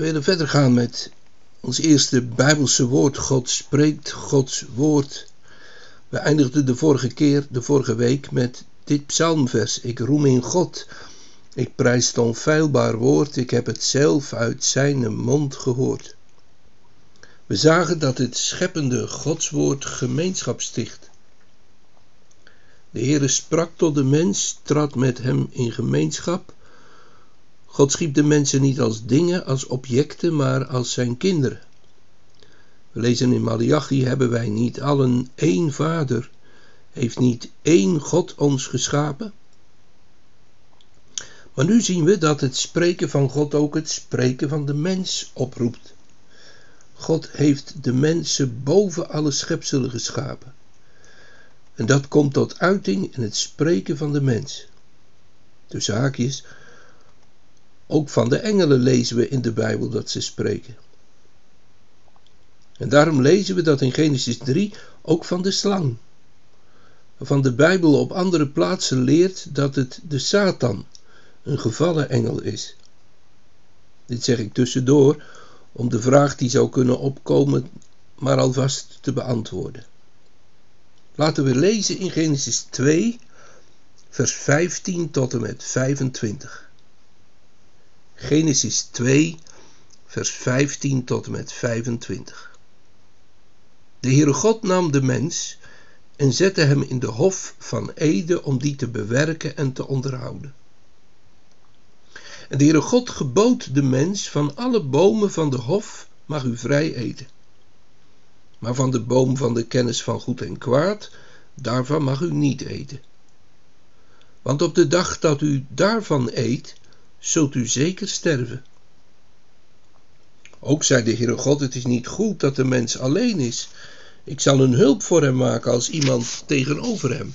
We willen verder gaan met ons eerste Bijbelse woord. God spreekt Gods woord. We eindigden de vorige keer, de vorige week, met dit psalmvers. Ik roem in God. Ik prijs het onfeilbaar woord. Ik heb het zelf uit zijn mond gehoord. We zagen dat het scheppende Godswoord gemeenschap sticht. De Heere sprak tot de mens, trad met hem in gemeenschap God schiep de mensen niet als dingen, als objecten, maar als zijn kinderen. We lezen in Malachi, hebben wij niet allen één vader? Heeft niet één God ons geschapen? Maar nu zien we dat het spreken van God ook het spreken van de mens oproept. God heeft de mensen boven alle schepselen geschapen. En dat komt tot uiting in het spreken van de mens. De zaakjes, ook van de engelen lezen we in de Bijbel dat ze spreken. En daarom lezen we dat in Genesis 3 ook van de slang. Van de Bijbel op andere plaatsen leert dat het de Satan, een gevallen engel is. Dit zeg ik tussendoor om de vraag die zou kunnen opkomen maar alvast te beantwoorden. Laten we lezen in Genesis 2, vers 15 tot en met 25. Genesis 2, vers 15 tot en met 25. De Heere God nam de mens en zette hem in de hof van Ede om die te bewerken en te onderhouden. En de Heere God gebood de mens van alle bomen van de hof mag u vrij eten. Maar van de boom van de kennis van goed en kwaad, daarvan mag u niet eten. Want op de dag dat u daarvan eet, zult u zeker sterven. Ook zei de Heere God, het is niet goed dat de mens alleen is. Ik zal een hulp voor hem maken als iemand tegenover hem.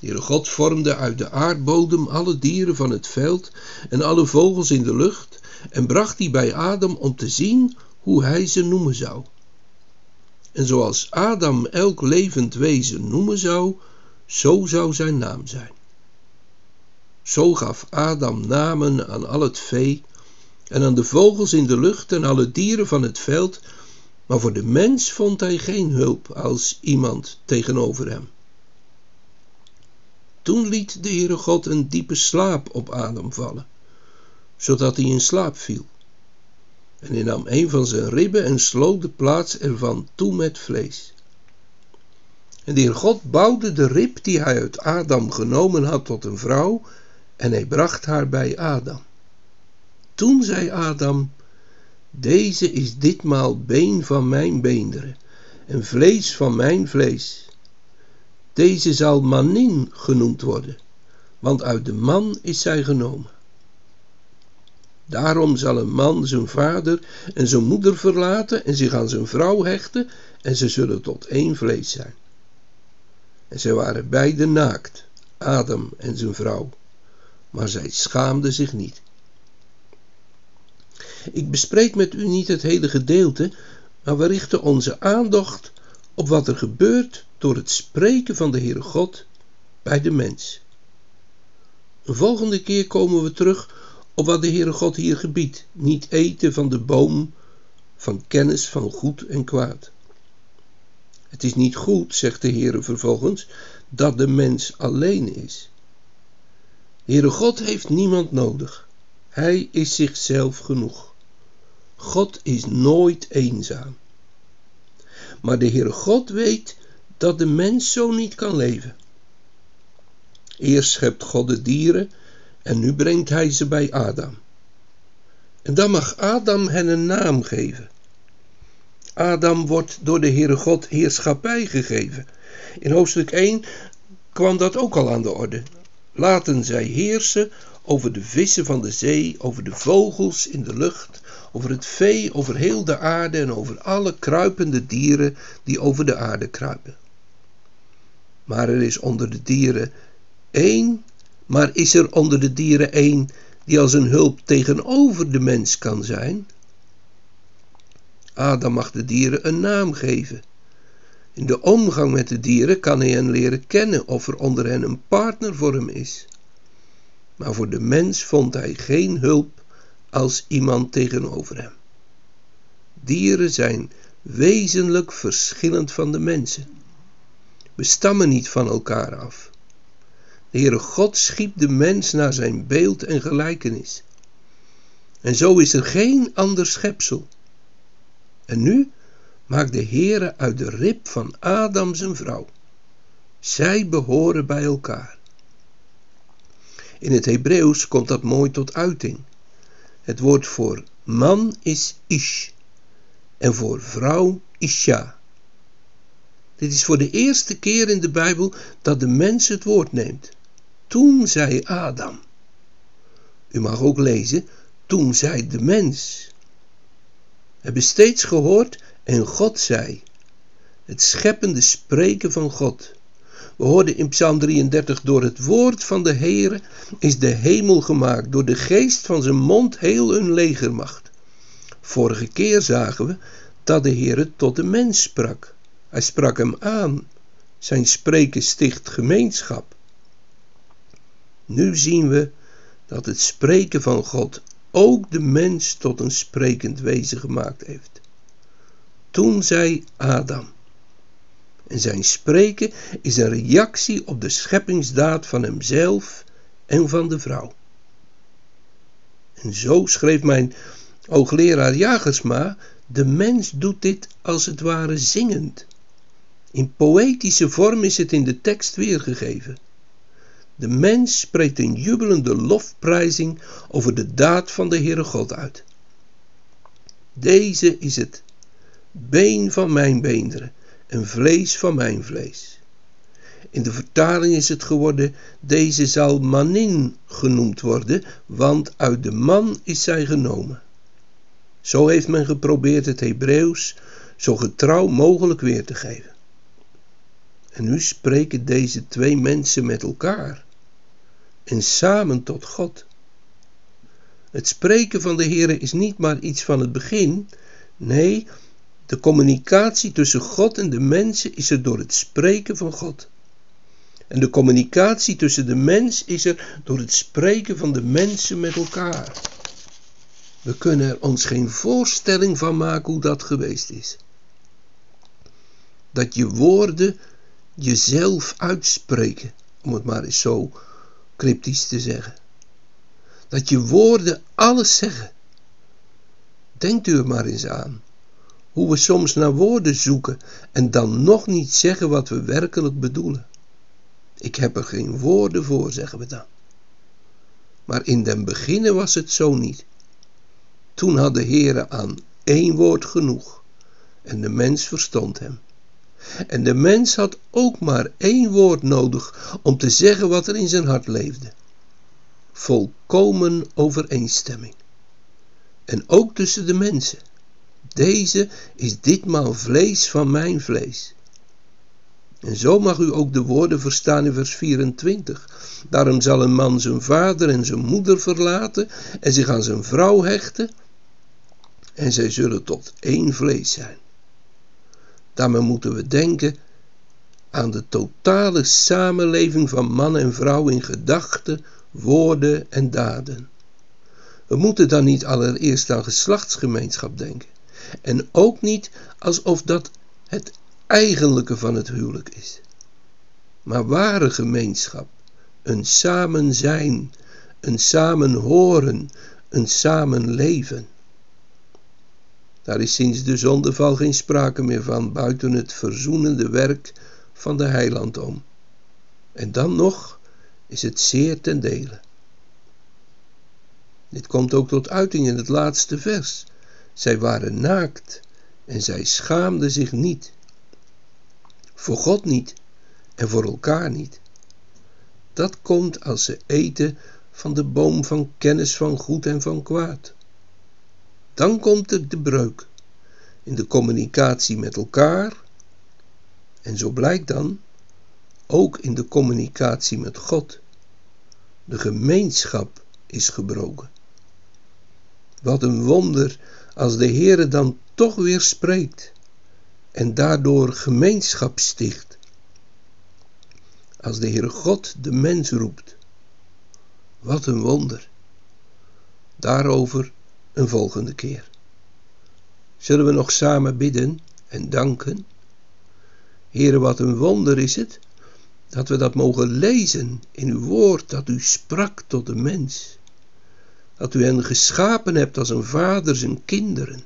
De Heere God vormde uit de aardbodem alle dieren van het veld en alle vogels in de lucht en bracht die bij Adam om te zien hoe hij ze noemen zou. En zoals Adam elk levend wezen noemen zou, zo zou zijn naam zijn. Zo gaf Adam namen aan al het vee en aan de vogels in de lucht en alle dieren van het veld, maar voor de mens vond hij geen hulp als iemand tegenover hem. Toen liet de Heere God een diepe slaap op Adam vallen, zodat hij in slaap viel. En hij nam een van zijn ribben en sloot de plaats ervan toe met vlees. En de Heer God bouwde de rib die hij uit Adam genomen had tot een vrouw en hij bracht haar bij Adam. Toen zei Adam, deze is ditmaal been van mijn beenderen en vlees van mijn vlees. Deze zal manin genoemd worden, want uit de man is zij genomen. Daarom zal een man zijn vader en zijn moeder verlaten en zich aan zijn vrouw hechten en ze zullen tot één vlees zijn. En zij waren beide naakt, Adam en zijn vrouw maar zij schaamde zich niet. Ik bespreek met u niet het hele gedeelte, maar we richten onze aandacht op wat er gebeurt door het spreken van de Heere God bij de mens. Een volgende keer komen we terug op wat de Heere God hier gebiedt: niet eten van de boom van kennis van goed en kwaad. Het is niet goed, zegt de Heere vervolgens, dat de mens alleen is. Heere God heeft niemand nodig. Hij is zichzelf genoeg. God is nooit eenzaam. Maar de Heere God weet dat de mens zo niet kan leven. Eerst schept God de dieren en nu brengt hij ze bij Adam. En dan mag Adam hen een naam geven. Adam wordt door de Heere God heerschappij gegeven. In hoofdstuk 1 kwam dat ook al aan de orde. Laten zij heersen over de vissen van de zee, over de vogels in de lucht, over het vee, over heel de aarde en over alle kruipende dieren die over de aarde kruipen. Maar er is onder de dieren één, maar is er onder de dieren één die als een hulp tegenover de mens kan zijn? Adam mag de dieren een naam geven. In de omgang met de dieren kan hij hen leren kennen of er onder hen een partner voor hem is. Maar voor de mens vond hij geen hulp als iemand tegenover hem. Dieren zijn wezenlijk verschillend van de mensen. We stammen niet van elkaar af. De Heere God schiep de mens naar zijn beeld en gelijkenis. En zo is er geen ander schepsel. En nu maakt de Heere uit de rib van Adam zijn vrouw. Zij behoren bij elkaar. In het Hebreeuws komt dat mooi tot uiting. Het woord voor man is ish en voor vrouw isha. Dit is voor de eerste keer in de Bijbel dat de mens het woord neemt. Toen zei Adam. U mag ook lezen, toen zei de mens. We hebben steeds gehoord en God zei. Het scheppende spreken van God. We hoorden in Psalm 33, door het woord van de Heere is de hemel gemaakt, door de geest van zijn mond heel een legermacht. Vorige keer zagen we dat de Heere tot de mens sprak. Hij sprak hem aan. Zijn spreken sticht gemeenschap. Nu zien we dat het spreken van God ook de mens tot een sprekend wezen gemaakt heeft. Toen zei Adam. En zijn spreken is een reactie op de scheppingsdaad van hemzelf en van de vrouw. En zo schreef mijn oogleraar Jagersma, de mens doet dit als het ware zingend. In poëtische vorm is het in de tekst weergegeven. De mens spreekt een jubelende lofprijzing over de daad van de Heere God uit. Deze is het been van mijn beenderen en vlees van mijn vlees. In de vertaling is het geworden, deze zal manin genoemd worden, want uit de man is zij genomen. Zo heeft men geprobeerd het Hebreeuws zo getrouw mogelijk weer te geven. En nu spreken deze twee mensen met elkaar en samen tot God. Het spreken van de Heer is niet maar iets van het begin, nee, de communicatie tussen God en de mensen is er door het spreken van God. En de communicatie tussen de mens is er door het spreken van de mensen met elkaar. We kunnen er ons geen voorstelling van maken hoe dat geweest is. Dat je woorden jezelf uitspreken, om het maar eens zo cryptisch te zeggen. Dat je woorden alles zeggen. Denkt u er maar eens aan. Hoe we soms naar woorden zoeken en dan nog niet zeggen wat we werkelijk bedoelen. Ik heb er geen woorden voor, zeggen we dan. Maar in den beginnen was het zo niet. Toen had de Heere aan één woord genoeg en de mens verstond hem. En de mens had ook maar één woord nodig om te zeggen wat er in zijn hart leefde. Volkomen overeenstemming. En ook tussen de mensen. Deze is ditmaal vlees van mijn vlees. En zo mag u ook de woorden verstaan in vers 24. Daarom zal een man zijn vader en zijn moeder verlaten en zich aan zijn vrouw hechten. En zij zullen tot één vlees zijn. Daarmee moeten we denken aan de totale samenleving van man en vrouw in gedachten, woorden en daden. We moeten dan niet allereerst aan geslachtsgemeenschap denken. En ook niet alsof dat het eigenlijke van het huwelijk is. Maar ware gemeenschap, een samen zijn, een samen horen, een samen leven. Daar is sinds de zondeval geen sprake meer van, buiten het verzoenende werk van de heiland om. En dan nog is het zeer ten dele. Dit komt ook tot uiting in het laatste vers. Zij waren naakt en zij schaamden zich niet. Voor God niet en voor elkaar niet. dat komt als ze eten van de boom van kennis van goed en van kwaad. Dan komt er de breuk in de communicatie met elkaar en zo blijkt dan ook in de communicatie met God. De gemeenschap is gebroken. Wat een wonder als de Heere dan toch weer spreekt en daardoor gemeenschap sticht. Als de Heere God de mens roept. Wat een wonder. Daarover een volgende keer. Zullen we nog samen bidden en danken? Heere, wat een wonder is het dat we dat mogen lezen in uw woord, dat u sprak tot de mens. Dat u hen geschapen hebt als een vader zijn kinderen.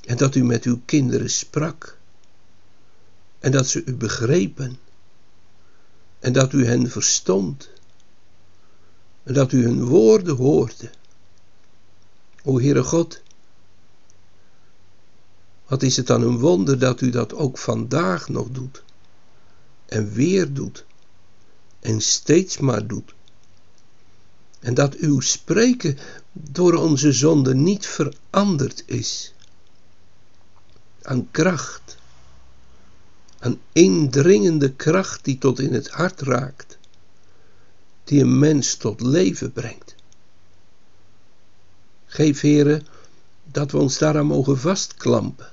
En dat u met uw kinderen sprak. En dat ze u begrepen. En dat u hen verstond. En dat u hun woorden hoorde. O Heere God, wat is het dan een wonder dat u dat ook vandaag nog doet. En weer doet. En steeds maar doet. En dat uw spreken door onze zonde niet veranderd is. Aan kracht. Aan indringende kracht die tot in het hart raakt. Die een mens tot leven brengt. Geef, heren, dat we ons daaraan mogen vastklampen.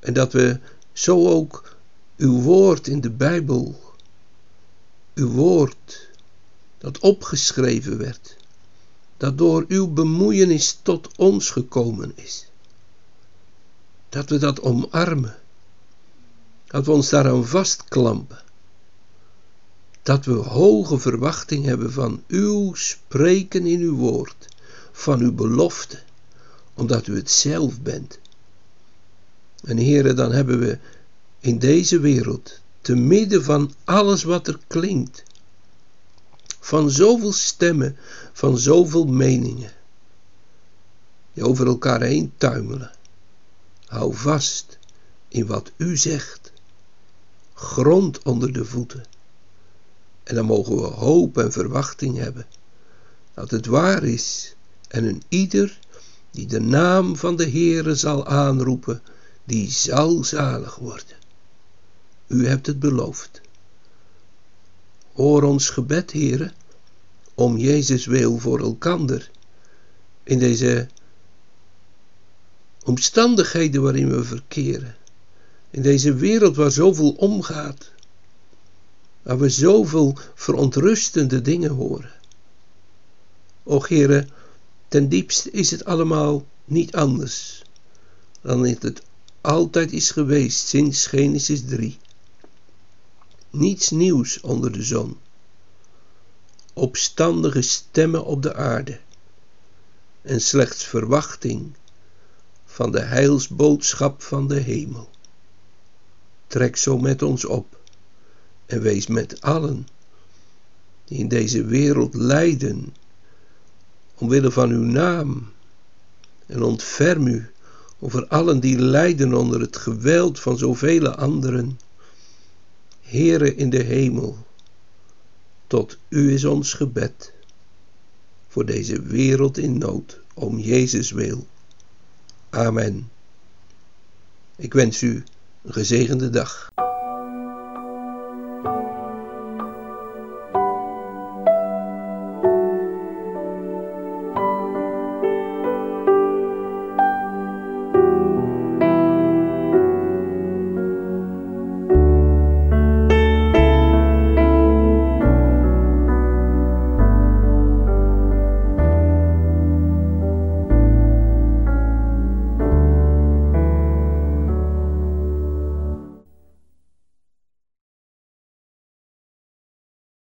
En dat we zo ook uw woord in de Bijbel, uw woord dat opgeschreven werd, dat door uw bemoeienis tot ons gekomen is, dat we dat omarmen, dat we ons daaraan vastklampen, dat we hoge verwachting hebben van uw spreken in uw woord, van uw belofte, omdat u het zelf bent. En heren, dan hebben we in deze wereld, te midden van alles wat er klinkt, van zoveel stemmen, van zoveel meningen, die over elkaar heen tuimelen. Hou vast in wat u zegt, grond onder de voeten. En dan mogen we hoop en verwachting hebben dat het waar is en een ieder die de naam van de Heere zal aanroepen, die zal zalig worden. U hebt het beloofd. Hoor ons gebed, Heere, om Jezus wil voor elkander in deze omstandigheden waarin we verkeren. In deze wereld waar zoveel omgaat. Waar we zoveel verontrustende dingen horen. O Heere, ten diepste is het allemaal niet anders dan het altijd is geweest sinds Genesis 3. Niets nieuws onder de zon. Opstandige stemmen op de aarde en slechts verwachting van de heilsboodschap van de hemel. Trek zo met ons op en wees met allen die in deze wereld lijden omwille van uw naam en ontferm u over allen die lijden onder het geweld van zoveel anderen. Heere in de hemel, tot u is ons gebed voor deze wereld in nood, om Jezus wil. Amen. Ik wens u een gezegende dag.